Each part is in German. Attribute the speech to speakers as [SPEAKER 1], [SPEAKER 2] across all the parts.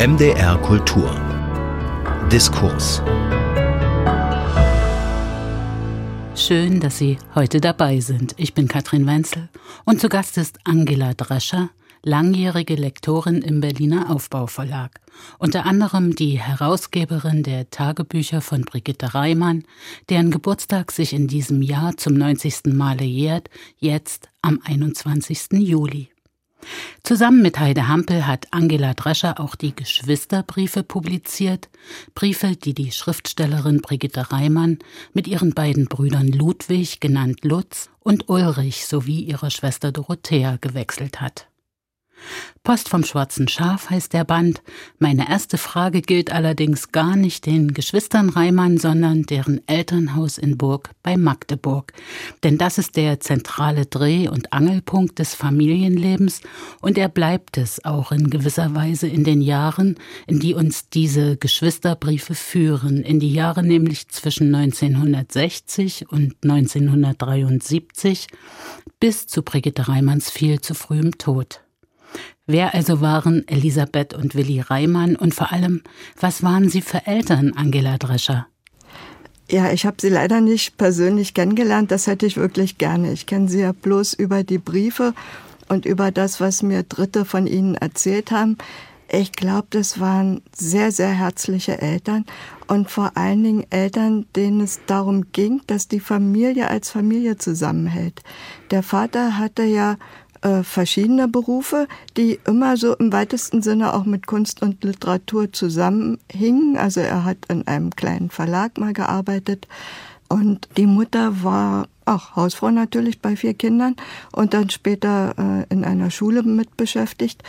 [SPEAKER 1] MDR Kultur Diskurs
[SPEAKER 2] Schön, dass Sie heute dabei sind. Ich bin Katrin Wenzel und zu Gast ist Angela Drescher, langjährige Lektorin im Berliner Aufbauverlag, unter anderem die Herausgeberin der Tagebücher von Brigitte Reimann, deren Geburtstag sich in diesem Jahr zum 90. Male jährt, jetzt am 21. Juli. Zusammen mit Heide Hampel hat Angela Drescher auch die Geschwisterbriefe publiziert, Briefe, die die Schriftstellerin Brigitte Reimann mit ihren beiden Brüdern Ludwig, genannt Lutz, und Ulrich sowie ihrer Schwester Dorothea gewechselt hat. Post vom schwarzen Schaf heißt der Band. Meine erste Frage gilt allerdings gar nicht den Geschwistern Reimann, sondern deren Elternhaus in Burg bei Magdeburg. Denn das ist der zentrale Dreh- und Angelpunkt des Familienlebens und er bleibt es auch in gewisser Weise in den Jahren, in die uns diese Geschwisterbriefe führen, in die Jahre nämlich zwischen 1960 und 1973 bis zu Brigitte Reimanns viel zu frühem Tod. Wer also waren Elisabeth und Willi Reimann und vor allem, was waren sie für Eltern, Angela Drescher?
[SPEAKER 3] Ja, ich habe sie leider nicht persönlich kennengelernt, das hätte ich wirklich gerne. Ich kenne sie ja bloß über die Briefe und über das, was mir Dritte von ihnen erzählt haben. Ich glaube, das waren sehr, sehr herzliche Eltern und vor allen Dingen Eltern, denen es darum ging, dass die Familie als Familie zusammenhält. Der Vater hatte ja äh, verschiedene Berufe, die immer so im weitesten Sinne auch mit Kunst und Literatur zusammenhingen. Also er hat in einem kleinen Verlag mal gearbeitet und die Mutter war auch Hausfrau natürlich bei vier Kindern und dann später äh, in einer Schule mit beschäftigt.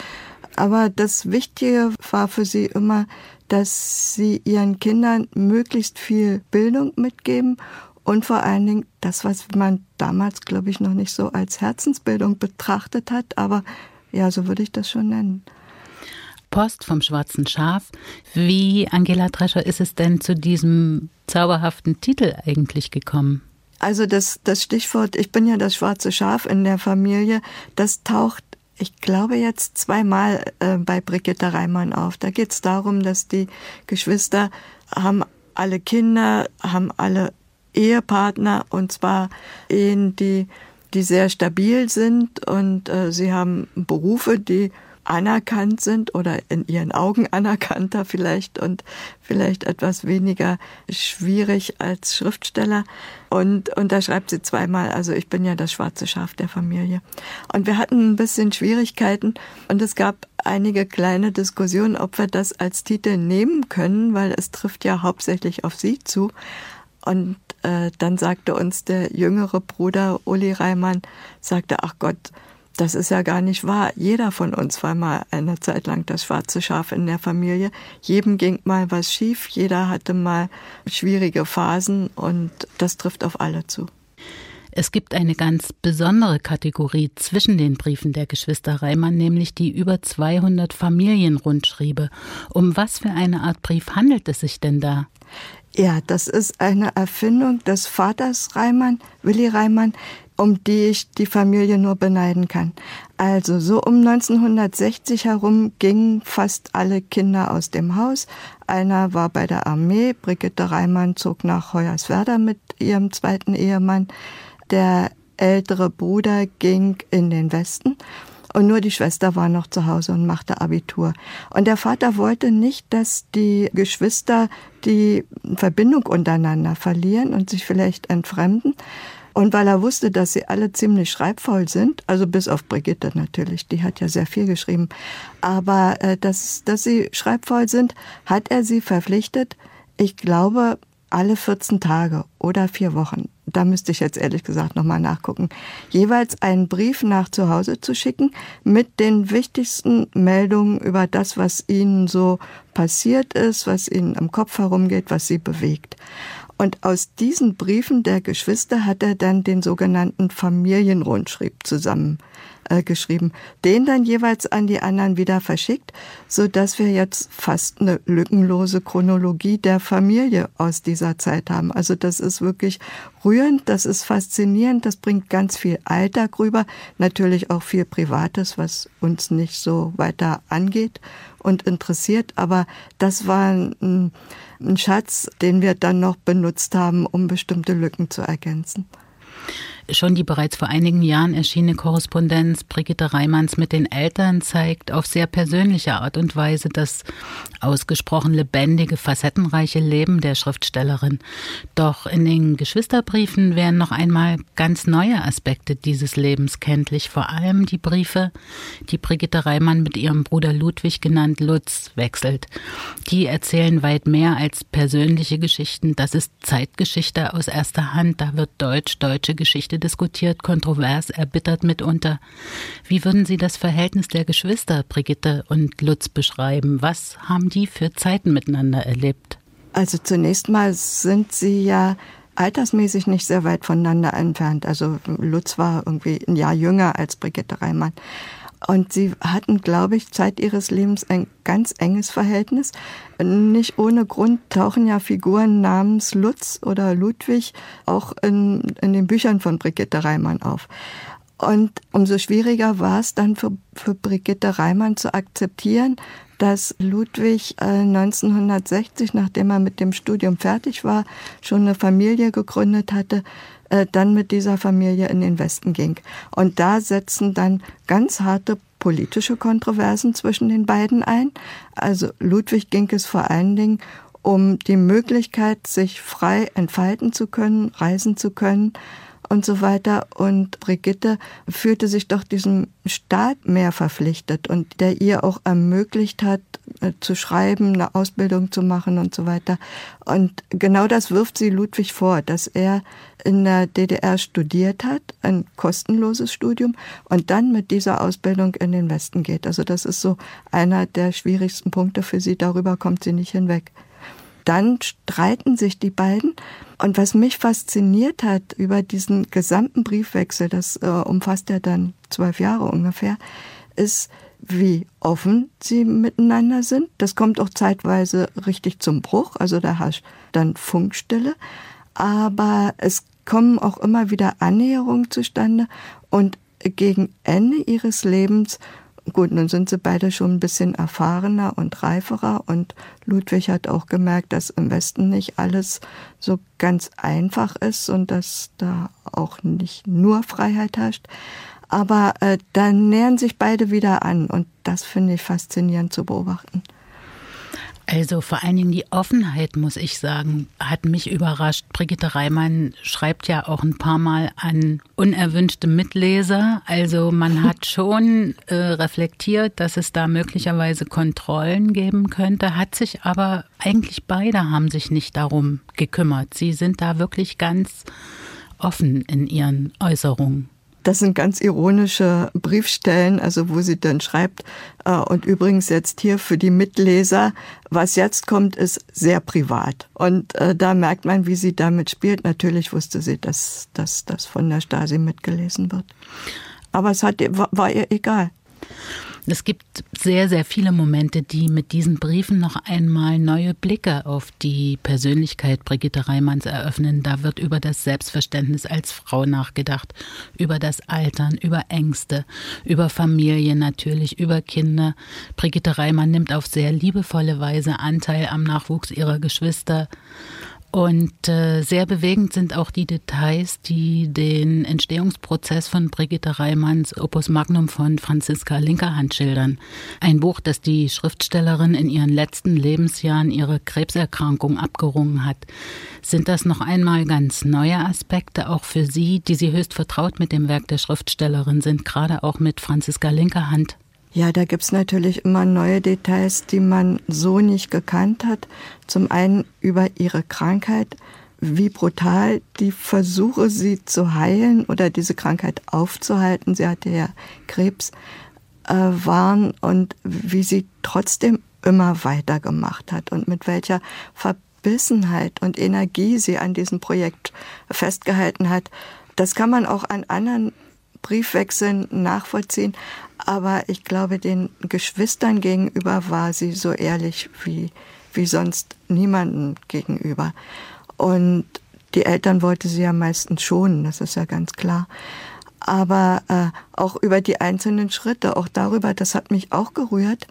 [SPEAKER 3] Aber das Wichtige war für sie immer, dass sie ihren Kindern möglichst viel Bildung mitgeben und vor allen Dingen das, was man damals, glaube ich, noch nicht so als Herzensbildung betrachtet hat, aber ja, so würde ich das schon nennen.
[SPEAKER 2] Post vom Schwarzen Schaf. Wie, Angela Drescher, ist es denn zu diesem zauberhaften Titel eigentlich gekommen?
[SPEAKER 3] Also das, das Stichwort, ich bin ja das schwarze Schaf in der Familie, das taucht, ich glaube, jetzt zweimal äh, bei Brigitte Reimann auf. Da geht es darum, dass die Geschwister haben alle Kinder, haben alle Ehepartner und zwar Ehen, die, die sehr stabil sind und äh, sie haben Berufe, die anerkannt sind oder in ihren Augen anerkannter vielleicht und vielleicht etwas weniger schwierig als Schriftsteller. Und, und da schreibt sie zweimal, also ich bin ja das schwarze Schaf der Familie. Und wir hatten ein bisschen Schwierigkeiten und es gab einige kleine Diskussionen, ob wir das als Titel nehmen können, weil es trifft ja hauptsächlich auf sie zu. Und äh, dann sagte uns der jüngere Bruder Uli Reimann, sagte, ach Gott, das ist ja gar nicht wahr. Jeder von uns war mal eine Zeit lang das schwarze Schaf in der Familie. Jedem ging mal was schief, jeder hatte mal schwierige Phasen und das trifft auf alle zu.
[SPEAKER 2] Es gibt eine ganz besondere Kategorie zwischen den Briefen der Geschwister Reimann, nämlich die über 200 Familienrundschriebe. Um was für eine Art Brief handelt es sich denn da?
[SPEAKER 3] Ja, das ist eine Erfindung des Vaters Reimann, Willi Reimann, um die ich die Familie nur beneiden kann. Also so um 1960 herum gingen fast alle Kinder aus dem Haus. Einer war bei der Armee, Brigitte Reimann zog nach Hoyerswerda mit ihrem zweiten Ehemann. Der ältere Bruder ging in den Westen und nur die Schwester war noch zu Hause und machte Abitur. Und der Vater wollte nicht, dass die Geschwister die Verbindung untereinander verlieren und sich vielleicht entfremden. Und weil er wusste, dass sie alle ziemlich schreibfaul sind, also bis auf Brigitte natürlich, die hat ja sehr viel geschrieben, aber äh, dass, dass sie schreibfaul sind, hat er sie verpflichtet, ich glaube, alle 14 Tage oder vier Wochen, da müsste ich jetzt ehrlich gesagt nochmal nachgucken, jeweils einen Brief nach zu Hause zu schicken mit den wichtigsten Meldungen über das, was ihnen so passiert ist, was ihnen am Kopf herumgeht, was sie bewegt. Und aus diesen Briefen der Geschwister hat er dann den sogenannten Familienrundschrieb zusammen äh, geschrieben, den dann jeweils an die anderen wieder verschickt, so dass wir jetzt fast eine lückenlose Chronologie der Familie aus dieser Zeit haben. Also das ist wirklich rührend, das ist faszinierend, das bringt ganz viel Alltag rüber, natürlich auch viel Privates, was uns nicht so weiter angeht und interessiert, aber das war ein, ein Schatz, den wir dann noch benutzt haben, um bestimmte Lücken zu ergänzen.
[SPEAKER 2] Schon die bereits vor einigen Jahren erschienene Korrespondenz Brigitte Reimanns mit den Eltern zeigt auf sehr persönliche Art und Weise das ausgesprochen lebendige, facettenreiche Leben der Schriftstellerin. Doch in den Geschwisterbriefen werden noch einmal ganz neue Aspekte dieses Lebens kenntlich, vor allem die Briefe, die Brigitte Reimann mit ihrem Bruder Ludwig genannt Lutz wechselt. Die erzählen weit mehr als persönliche Geschichten. Das ist Zeitgeschichte aus erster Hand. Da wird deutsch-deutsche Geschichte diskutiert, kontrovers, erbittert mitunter. Wie würden Sie das Verhältnis der Geschwister Brigitte und Lutz beschreiben? Was haben die für Zeiten miteinander erlebt?
[SPEAKER 3] Also zunächst mal sind sie ja altersmäßig nicht sehr weit voneinander entfernt. Also Lutz war irgendwie ein Jahr jünger als Brigitte Reimann. Und sie hatten, glaube ich, Zeit ihres Lebens ein ganz enges Verhältnis. Nicht ohne Grund tauchen ja Figuren namens Lutz oder Ludwig auch in, in den Büchern von Brigitte Reimann auf. Und umso schwieriger war es dann für, für Brigitte Reimann zu akzeptieren, dass Ludwig äh, 1960, nachdem er mit dem Studium fertig war, schon eine Familie gegründet hatte, äh, dann mit dieser Familie in den Westen ging. Und da setzen dann ganz harte politische Kontroversen zwischen den beiden ein. Also Ludwig ging es vor allen Dingen um die Möglichkeit, sich frei entfalten zu können, reisen zu können und so weiter. Und Brigitte fühlte sich doch diesem Staat mehr verpflichtet und der ihr auch ermöglicht hat, äh, zu schreiben, eine Ausbildung zu machen und so weiter. Und genau das wirft sie Ludwig vor, dass er in der DDR studiert hat, ein kostenloses Studium, und dann mit dieser Ausbildung in den Westen geht. Also das ist so einer der schwierigsten Punkte für sie. Darüber kommt sie nicht hinweg. Dann streiten sich die beiden. Und was mich fasziniert hat über diesen gesamten Briefwechsel, das äh, umfasst ja dann zwölf Jahre ungefähr, ist, wie offen sie miteinander sind. Das kommt auch zeitweise richtig zum Bruch, also da herrscht dann Funkstille. Aber es kommen auch immer wieder Annäherungen zustande und gegen Ende ihres Lebens Gut, nun sind sie beide schon ein bisschen erfahrener und reiferer und Ludwig hat auch gemerkt, dass im Westen nicht alles so ganz einfach ist und dass da auch nicht nur Freiheit herrscht. Aber äh, dann nähern sich beide wieder an und das finde ich faszinierend zu beobachten.
[SPEAKER 2] Also vor allen Dingen die Offenheit, muss ich sagen, hat mich überrascht. Brigitte Reimann schreibt ja auch ein paar Mal an unerwünschte Mitleser. Also man hat schon äh, reflektiert, dass es da möglicherweise Kontrollen geben könnte, hat sich aber eigentlich beide haben sich nicht darum gekümmert. Sie sind da wirklich ganz offen in ihren Äußerungen.
[SPEAKER 3] Das sind ganz ironische Briefstellen, also wo sie dann schreibt, äh, und übrigens jetzt hier für die Mitleser, was jetzt kommt, ist sehr privat. Und äh, da merkt man, wie sie damit spielt. Natürlich wusste sie, dass, das von der Stasi mitgelesen wird. Aber es hat, war ihr egal.
[SPEAKER 2] Es gibt sehr, sehr viele Momente, die mit diesen Briefen noch einmal neue Blicke auf die Persönlichkeit Brigitte Reimanns eröffnen. Da wird über das Selbstverständnis als Frau nachgedacht, über das Altern, über Ängste, über Familie natürlich, über Kinder. Brigitte Reimann nimmt auf sehr liebevolle Weise Anteil am Nachwuchs ihrer Geschwister. Und äh, sehr bewegend sind auch die Details, die den Entstehungsprozess von Brigitte Reimanns Opus Magnum von Franziska Linkerhand schildern. Ein Buch, das die Schriftstellerin in ihren letzten Lebensjahren ihre Krebserkrankung abgerungen hat. Sind das noch einmal ganz neue Aspekte auch für Sie, die Sie höchst vertraut mit dem Werk der Schriftstellerin sind, gerade auch mit Franziska Linkerhand?
[SPEAKER 3] Ja, da gibt's natürlich immer neue Details, die man so nicht gekannt hat. Zum einen über ihre Krankheit, wie brutal die Versuche, sie zu heilen oder diese Krankheit aufzuhalten, sie hatte ja Krebs, äh, waren und wie sie trotzdem immer weitergemacht hat und mit welcher Verbissenheit und Energie sie an diesem Projekt festgehalten hat. Das kann man auch an anderen Briefwechseln nachvollziehen, aber ich glaube, den Geschwistern gegenüber war sie so ehrlich wie, wie sonst niemanden gegenüber. Und die Eltern wollte sie ja meistens schonen, das ist ja ganz klar. Aber äh, auch über die einzelnen Schritte, auch darüber, das hat mich auch gerührt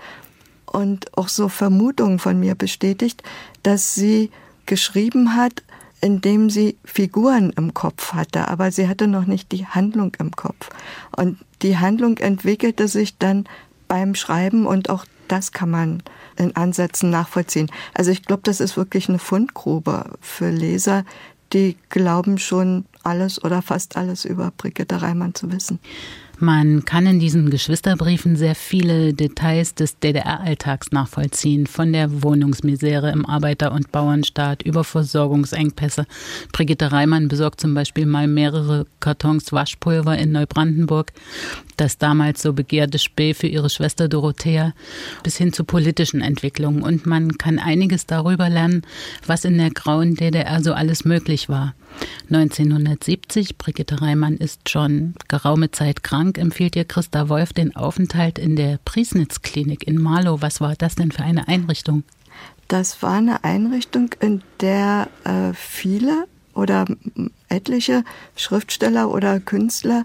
[SPEAKER 3] und auch so Vermutungen von mir bestätigt, dass sie geschrieben hat, indem sie Figuren im Kopf hatte, aber sie hatte noch nicht die Handlung im Kopf. Und die Handlung entwickelte sich dann beim Schreiben und auch das kann man in Ansätzen nachvollziehen. Also ich glaube, das ist wirklich eine Fundgrube für Leser, die glauben schon alles oder fast alles über Brigitte Reimann zu wissen.
[SPEAKER 2] Man kann in diesen Geschwisterbriefen sehr viele Details des DDR-Alltags nachvollziehen, von der Wohnungsmisere im Arbeiter- und Bauernstaat über Versorgungsengpässe. Brigitte Reimann besorgt zum Beispiel mal mehrere Kartons Waschpulver in Neubrandenburg, das damals so begehrte Spee für ihre Schwester Dorothea, bis hin zu politischen Entwicklungen. Und man kann einiges darüber lernen, was in der grauen DDR so alles möglich war. 1970, Brigitte Reimann ist schon geraume Zeit krank, empfiehlt ihr Christa Wolf den Aufenthalt in der Priesnitz-Klinik in Marlow. Was war das denn für eine Einrichtung?
[SPEAKER 3] Das war eine Einrichtung, in der äh, viele oder etliche Schriftsteller oder Künstler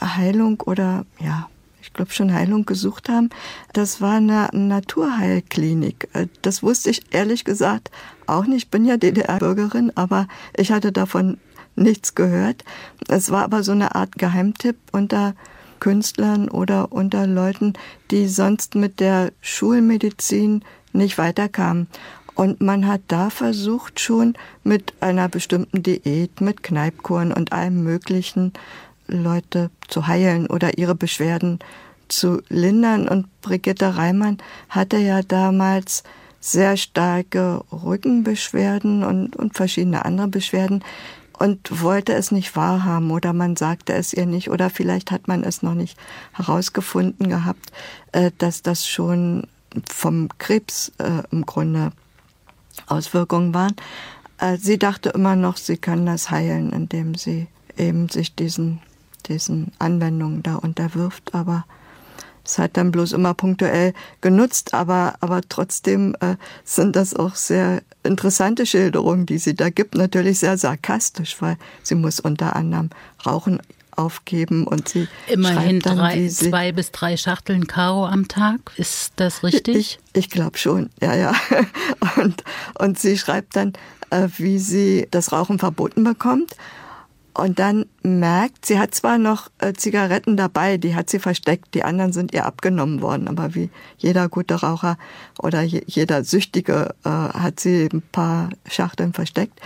[SPEAKER 3] Heilung oder ja, ich glaube schon Heilung gesucht haben. Das war eine Naturheilklinik. Äh, das wusste ich ehrlich gesagt auch nicht. Ich bin ja DDR-Bürgerin, aber ich hatte davon nichts gehört. Es war aber so eine Art Geheimtipp unter Künstlern oder unter Leuten, die sonst mit der Schulmedizin nicht weiterkamen. Und man hat da versucht schon mit einer bestimmten Diät, mit Kneipkuren und allem Möglichen Leute zu heilen oder ihre Beschwerden zu lindern. Und Brigitte Reimann hatte ja damals sehr starke Rückenbeschwerden und, und verschiedene andere Beschwerden und wollte es nicht wahrhaben oder man sagte es ihr nicht oder vielleicht hat man es noch nicht herausgefunden gehabt, äh, dass das schon vom Krebs äh, im Grunde Auswirkungen waren. Äh, sie dachte immer noch, sie kann das heilen, indem sie eben sich diesen, diesen Anwendungen da unterwirft, aber es hat dann bloß immer punktuell genutzt, aber, aber trotzdem äh, sind das auch sehr interessante Schilderungen, die sie da gibt. Natürlich sehr sarkastisch, weil sie muss unter anderem Rauchen aufgeben und sie
[SPEAKER 2] immerhin
[SPEAKER 3] dann,
[SPEAKER 2] drei, zwei bis drei Schachteln Karo am Tag. Ist das richtig?
[SPEAKER 3] Ich, ich glaube schon, ja, ja. Und, und sie schreibt dann, äh, wie sie das Rauchen verboten bekommt und dann merkt, sie hat zwar noch äh, Zigaretten dabei, die hat sie versteckt, die anderen sind ihr abgenommen worden, aber wie jeder gute Raucher oder je, jeder Süchtige äh, hat sie ein paar Schachteln versteckt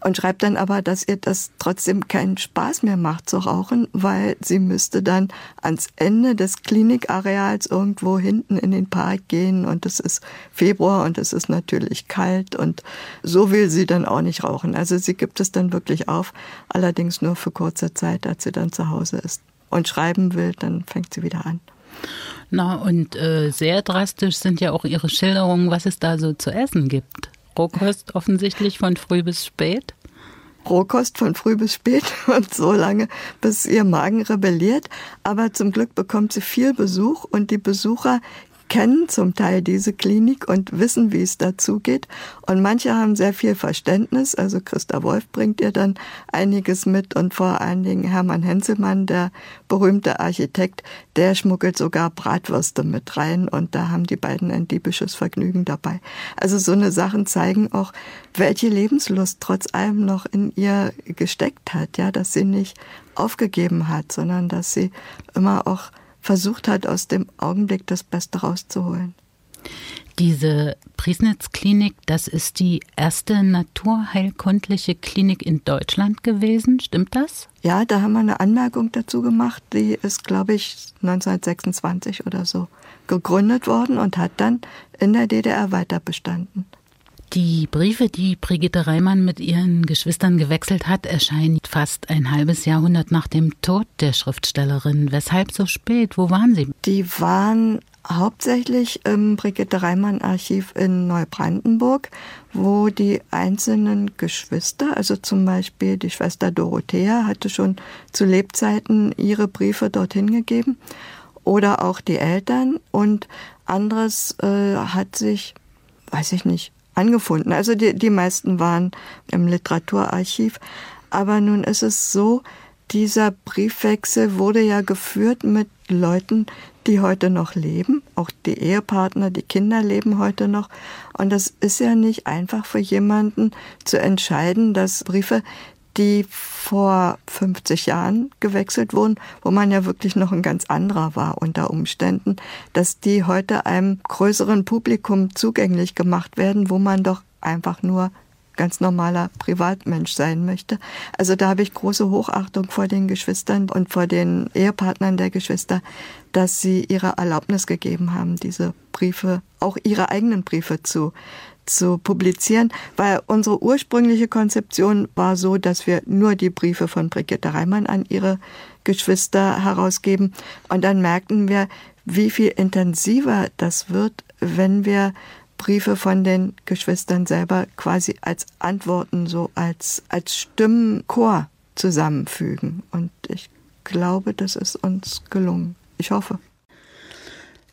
[SPEAKER 3] und schreibt dann aber, dass ihr das trotzdem keinen Spaß mehr macht zu rauchen, weil sie müsste dann ans Ende des Klinikareals irgendwo hinten in den Park gehen und es ist Februar und es ist natürlich kalt und so will sie dann auch nicht rauchen. Also sie gibt es dann wirklich auf, allerdings nur für kurze Zeit, als sie dann zu Hause ist und schreiben will, dann fängt sie wieder an.
[SPEAKER 2] Na, und äh, sehr drastisch sind ja auch ihre Schilderungen, was es da so zu essen gibt. Rohkost offensichtlich von früh bis spät?
[SPEAKER 3] Rohkost von früh bis spät und so lange, bis ihr Magen rebelliert. Aber zum Glück bekommt sie viel Besuch und die Besucher kennen zum Teil diese Klinik und wissen, wie es dazu geht. Und manche haben sehr viel Verständnis. Also Christa Wolf bringt ihr dann einiges mit und vor allen Dingen Hermann Henselmann, der berühmte Architekt, der schmuggelt sogar Bratwürste mit rein und da haben die beiden ein diebisches Vergnügen dabei. Also so eine Sachen zeigen auch, welche Lebenslust trotz allem noch in ihr gesteckt hat, ja, dass sie nicht aufgegeben hat, sondern dass sie immer auch versucht hat, aus dem Augenblick das Beste rauszuholen.
[SPEAKER 2] Diese Priesnitz-Klinik, das ist die erste naturheilkundliche Klinik in Deutschland gewesen, stimmt das?
[SPEAKER 3] Ja, da haben wir eine Anmerkung dazu gemacht. Die ist, glaube ich, 1926 oder so gegründet worden und hat dann in der DDR weiter bestanden.
[SPEAKER 2] Die Briefe, die Brigitte Reimann mit ihren Geschwistern gewechselt hat, erscheinen fast ein halbes Jahrhundert nach dem Tod der Schriftstellerin. Weshalb so spät? Wo waren sie?
[SPEAKER 3] Die waren Hauptsächlich im Brigitte Reimann Archiv in Neubrandenburg, wo die einzelnen Geschwister, also zum Beispiel die Schwester Dorothea hatte schon zu Lebzeiten ihre Briefe dorthin gegeben oder auch die Eltern und anderes äh, hat sich, weiß ich nicht, angefunden. Also die, die meisten waren im Literaturarchiv. Aber nun ist es so, dieser Briefwechsel wurde ja geführt mit Leuten, die heute noch leben. Auch die Ehepartner, die Kinder leben heute noch. Und das ist ja nicht einfach für jemanden zu entscheiden, dass Briefe, die vor 50 Jahren gewechselt wurden, wo man ja wirklich noch ein ganz anderer war unter Umständen, dass die heute einem größeren Publikum zugänglich gemacht werden, wo man doch einfach nur ganz normaler Privatmensch sein möchte. Also da habe ich große Hochachtung vor den Geschwistern und vor den Ehepartnern der Geschwister, dass sie ihre Erlaubnis gegeben haben, diese Briefe, auch ihre eigenen Briefe zu zu publizieren, weil unsere ursprüngliche Konzeption war so, dass wir nur die Briefe von Brigitte Reimann an ihre Geschwister herausgeben. Und dann merkten wir, wie viel intensiver das wird, wenn wir Briefe von den Geschwistern selber quasi als Antworten, so als, als Stimmenchor zusammenfügen. Und ich glaube, das ist uns gelungen. Ich hoffe.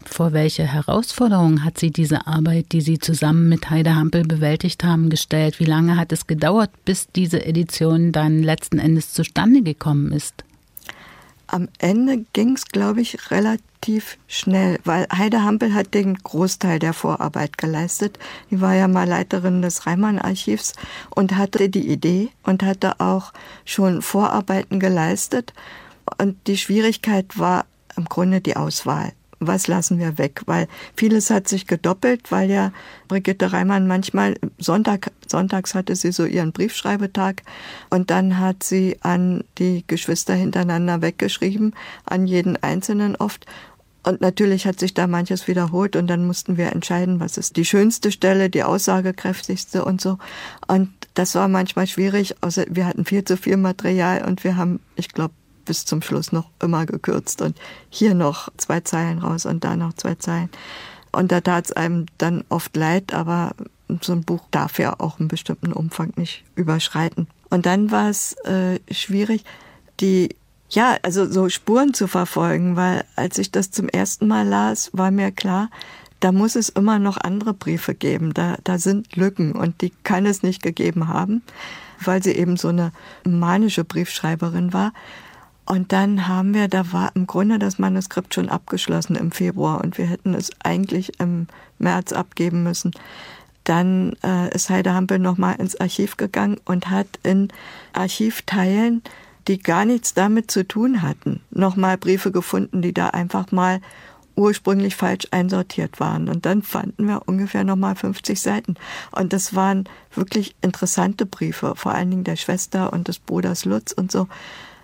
[SPEAKER 2] Vor welche Herausforderungen hat Sie diese Arbeit, die Sie zusammen mit Heide Hampel bewältigt haben, gestellt? Wie lange hat es gedauert, bis diese Edition dann letzten Endes zustande gekommen ist?
[SPEAKER 3] Am Ende ging es, glaube ich, relativ schnell, weil Heide Hampel hat den Großteil der Vorarbeit geleistet. Die war ja mal Leiterin des Reimann-Archivs und hatte die Idee und hatte auch schon Vorarbeiten geleistet. Und die Schwierigkeit war im Grunde die Auswahl was lassen wir weg, weil vieles hat sich gedoppelt, weil ja Brigitte Reimann manchmal Sonntag, sonntags hatte sie so ihren Briefschreibetag und dann hat sie an die Geschwister hintereinander weggeschrieben, an jeden Einzelnen oft. Und natürlich hat sich da manches wiederholt und dann mussten wir entscheiden, was ist die schönste Stelle, die aussagekräftigste und so. Und das war manchmal schwierig, außer wir hatten viel zu viel Material und wir haben, ich glaube, bis zum Schluss noch immer gekürzt und hier noch zwei Zeilen raus und da noch zwei Zeilen. Und da tat es einem dann oft leid, aber so ein Buch darf ja auch einen bestimmten Umfang nicht überschreiten. Und dann war es äh, schwierig, die ja, also so Spuren zu verfolgen, weil als ich das zum ersten Mal las, war mir klar, da muss es immer noch andere Briefe geben. Da, da sind Lücken und die kann es nicht gegeben haben, weil sie eben so eine manische Briefschreiberin war. Und dann haben wir, da war im Grunde das Manuskript schon abgeschlossen im Februar und wir hätten es eigentlich im März abgeben müssen. Dann äh, ist Heide Hampel nochmal ins Archiv gegangen und hat in Archivteilen, die gar nichts damit zu tun hatten, nochmal Briefe gefunden, die da einfach mal ursprünglich falsch einsortiert waren. Und dann fanden wir ungefähr nochmal 50 Seiten. Und das waren wirklich interessante Briefe, vor allen Dingen der Schwester und des Bruders Lutz und so.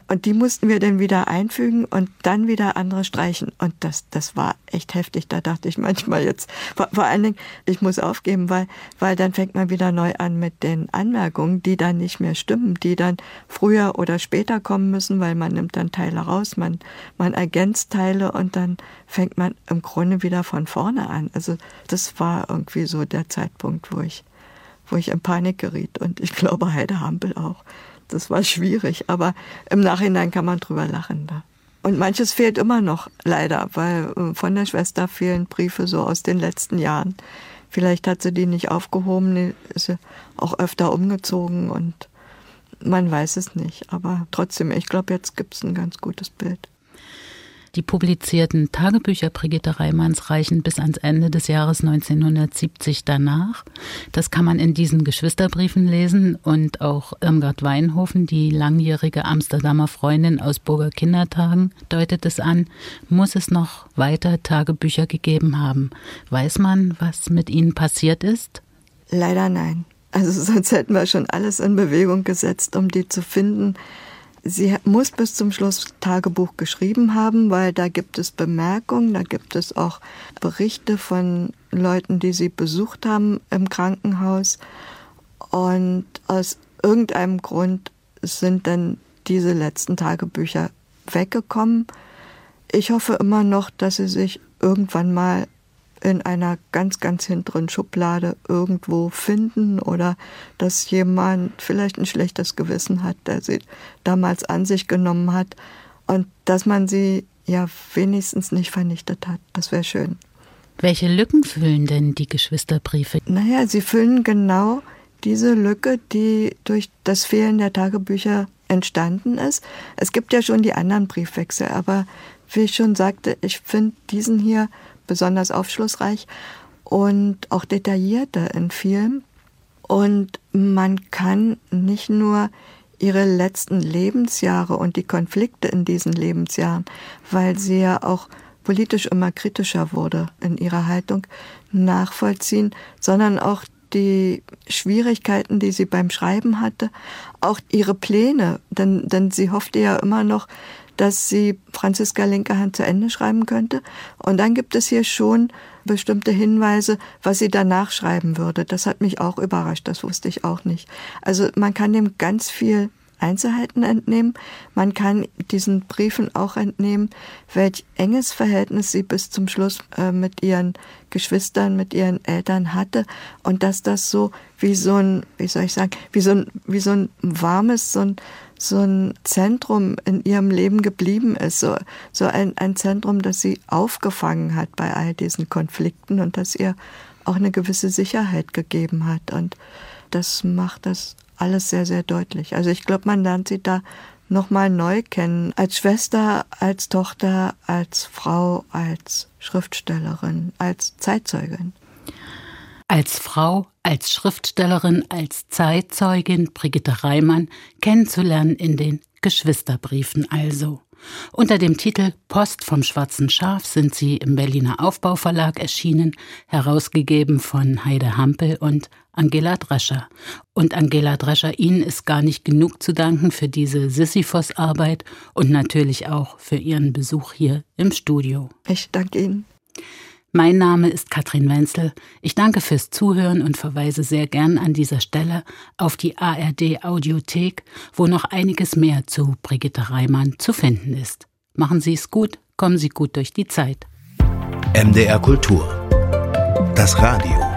[SPEAKER 3] Und die mussten wir dann wieder einfügen und dann wieder andere streichen. Und das, das war echt heftig. Da dachte ich manchmal jetzt, vor, vor allen Dingen, ich muss aufgeben, weil, weil dann fängt man wieder neu an mit den Anmerkungen, die dann nicht mehr stimmen, die dann früher oder später kommen müssen, weil man nimmt dann Teile raus, man, man ergänzt Teile und dann fängt man im Grunde wieder von vorne an. Also das war irgendwie so der Zeitpunkt, wo ich, wo ich in Panik geriet. Und ich glaube, Heide Hampel auch das war schwierig, aber im Nachhinein kann man drüber lachen. Da. Und manches fehlt immer noch, leider, weil äh, von der Schwester fehlen Briefe so aus den letzten Jahren. Vielleicht hat sie die nicht aufgehoben, ist sie auch öfter umgezogen und man weiß es nicht. Aber trotzdem, ich glaube, jetzt gibt es ein ganz gutes Bild.
[SPEAKER 2] Die publizierten Tagebücher Brigitte Reimanns reichen bis ans Ende des Jahres 1970 danach. Das kann man in diesen Geschwisterbriefen lesen und auch Irmgard Weinhofen, die langjährige Amsterdamer Freundin aus Burger Kindertagen, deutet es an, muss es noch weiter Tagebücher gegeben haben. Weiß man, was mit ihnen passiert ist?
[SPEAKER 3] Leider nein. Also sonst hätten wir schon alles in Bewegung gesetzt, um die zu finden. Sie muss bis zum Schluss Tagebuch geschrieben haben, weil da gibt es Bemerkungen, da gibt es auch Berichte von Leuten, die sie besucht haben im Krankenhaus. Und aus irgendeinem Grund sind dann diese letzten Tagebücher weggekommen. Ich hoffe immer noch, dass sie sich irgendwann mal in einer ganz, ganz hinteren Schublade irgendwo finden oder dass jemand vielleicht ein schlechtes Gewissen hat, der sie damals an sich genommen hat und dass man sie ja wenigstens nicht vernichtet hat. Das wäre schön.
[SPEAKER 2] Welche Lücken füllen denn die Geschwisterbriefe?
[SPEAKER 3] Naja, sie füllen genau diese Lücke, die durch das Fehlen der Tagebücher entstanden ist. Es gibt ja schon die anderen Briefwechsel, aber wie ich schon sagte, ich finde diesen hier besonders aufschlussreich und auch detaillierter in vielen. Und man kann nicht nur ihre letzten Lebensjahre und die Konflikte in diesen Lebensjahren, weil sie ja auch politisch immer kritischer wurde in ihrer Haltung, nachvollziehen, sondern auch die Schwierigkeiten, die sie beim Schreiben hatte, auch ihre Pläne, denn, denn sie hoffte ja immer noch, dass sie Franziska Linkerhand zu Ende schreiben könnte. Und dann gibt es hier schon bestimmte Hinweise, was sie danach schreiben würde. Das hat mich auch überrascht, das wusste ich auch nicht. Also man kann dem ganz viel Einzelheiten entnehmen. Man kann diesen Briefen auch entnehmen, welch enges Verhältnis sie bis zum Schluss äh, mit ihren Geschwistern, mit ihren Eltern hatte und dass das so wie so ein, wie soll ich sagen, wie so ein, wie so ein warmes, so ein, so ein Zentrum in ihrem Leben geblieben ist, so, so ein, ein Zentrum, das sie aufgefangen hat bei all diesen Konflikten und das ihr auch eine gewisse Sicherheit gegeben hat. Und das macht das alles sehr, sehr deutlich. Also ich glaube, man lernt sie da nochmal neu kennen. Als Schwester, als Tochter, als Frau, als Schriftstellerin, als Zeitzeugin.
[SPEAKER 2] Als Frau, als Schriftstellerin, als Zeitzeugin Brigitte Reimann kennenzulernen in den Geschwisterbriefen also. Unter dem Titel Post vom schwarzen Schaf sind sie im Berliner Aufbauverlag erschienen, herausgegeben von Heide Hampel und Angela Drescher. Und Angela Drescher, Ihnen ist gar nicht genug zu danken für diese Sisyphos-Arbeit und natürlich auch für Ihren Besuch hier im Studio.
[SPEAKER 3] Ich danke Ihnen.
[SPEAKER 2] Mein Name ist Katrin Wenzel. Ich danke fürs Zuhören und verweise sehr gern an dieser Stelle auf die ARD Audiothek, wo noch einiges mehr zu Brigitte Reimann zu finden ist. Machen Sie es gut, kommen Sie gut durch die Zeit.
[SPEAKER 1] MDR Kultur. Das Radio.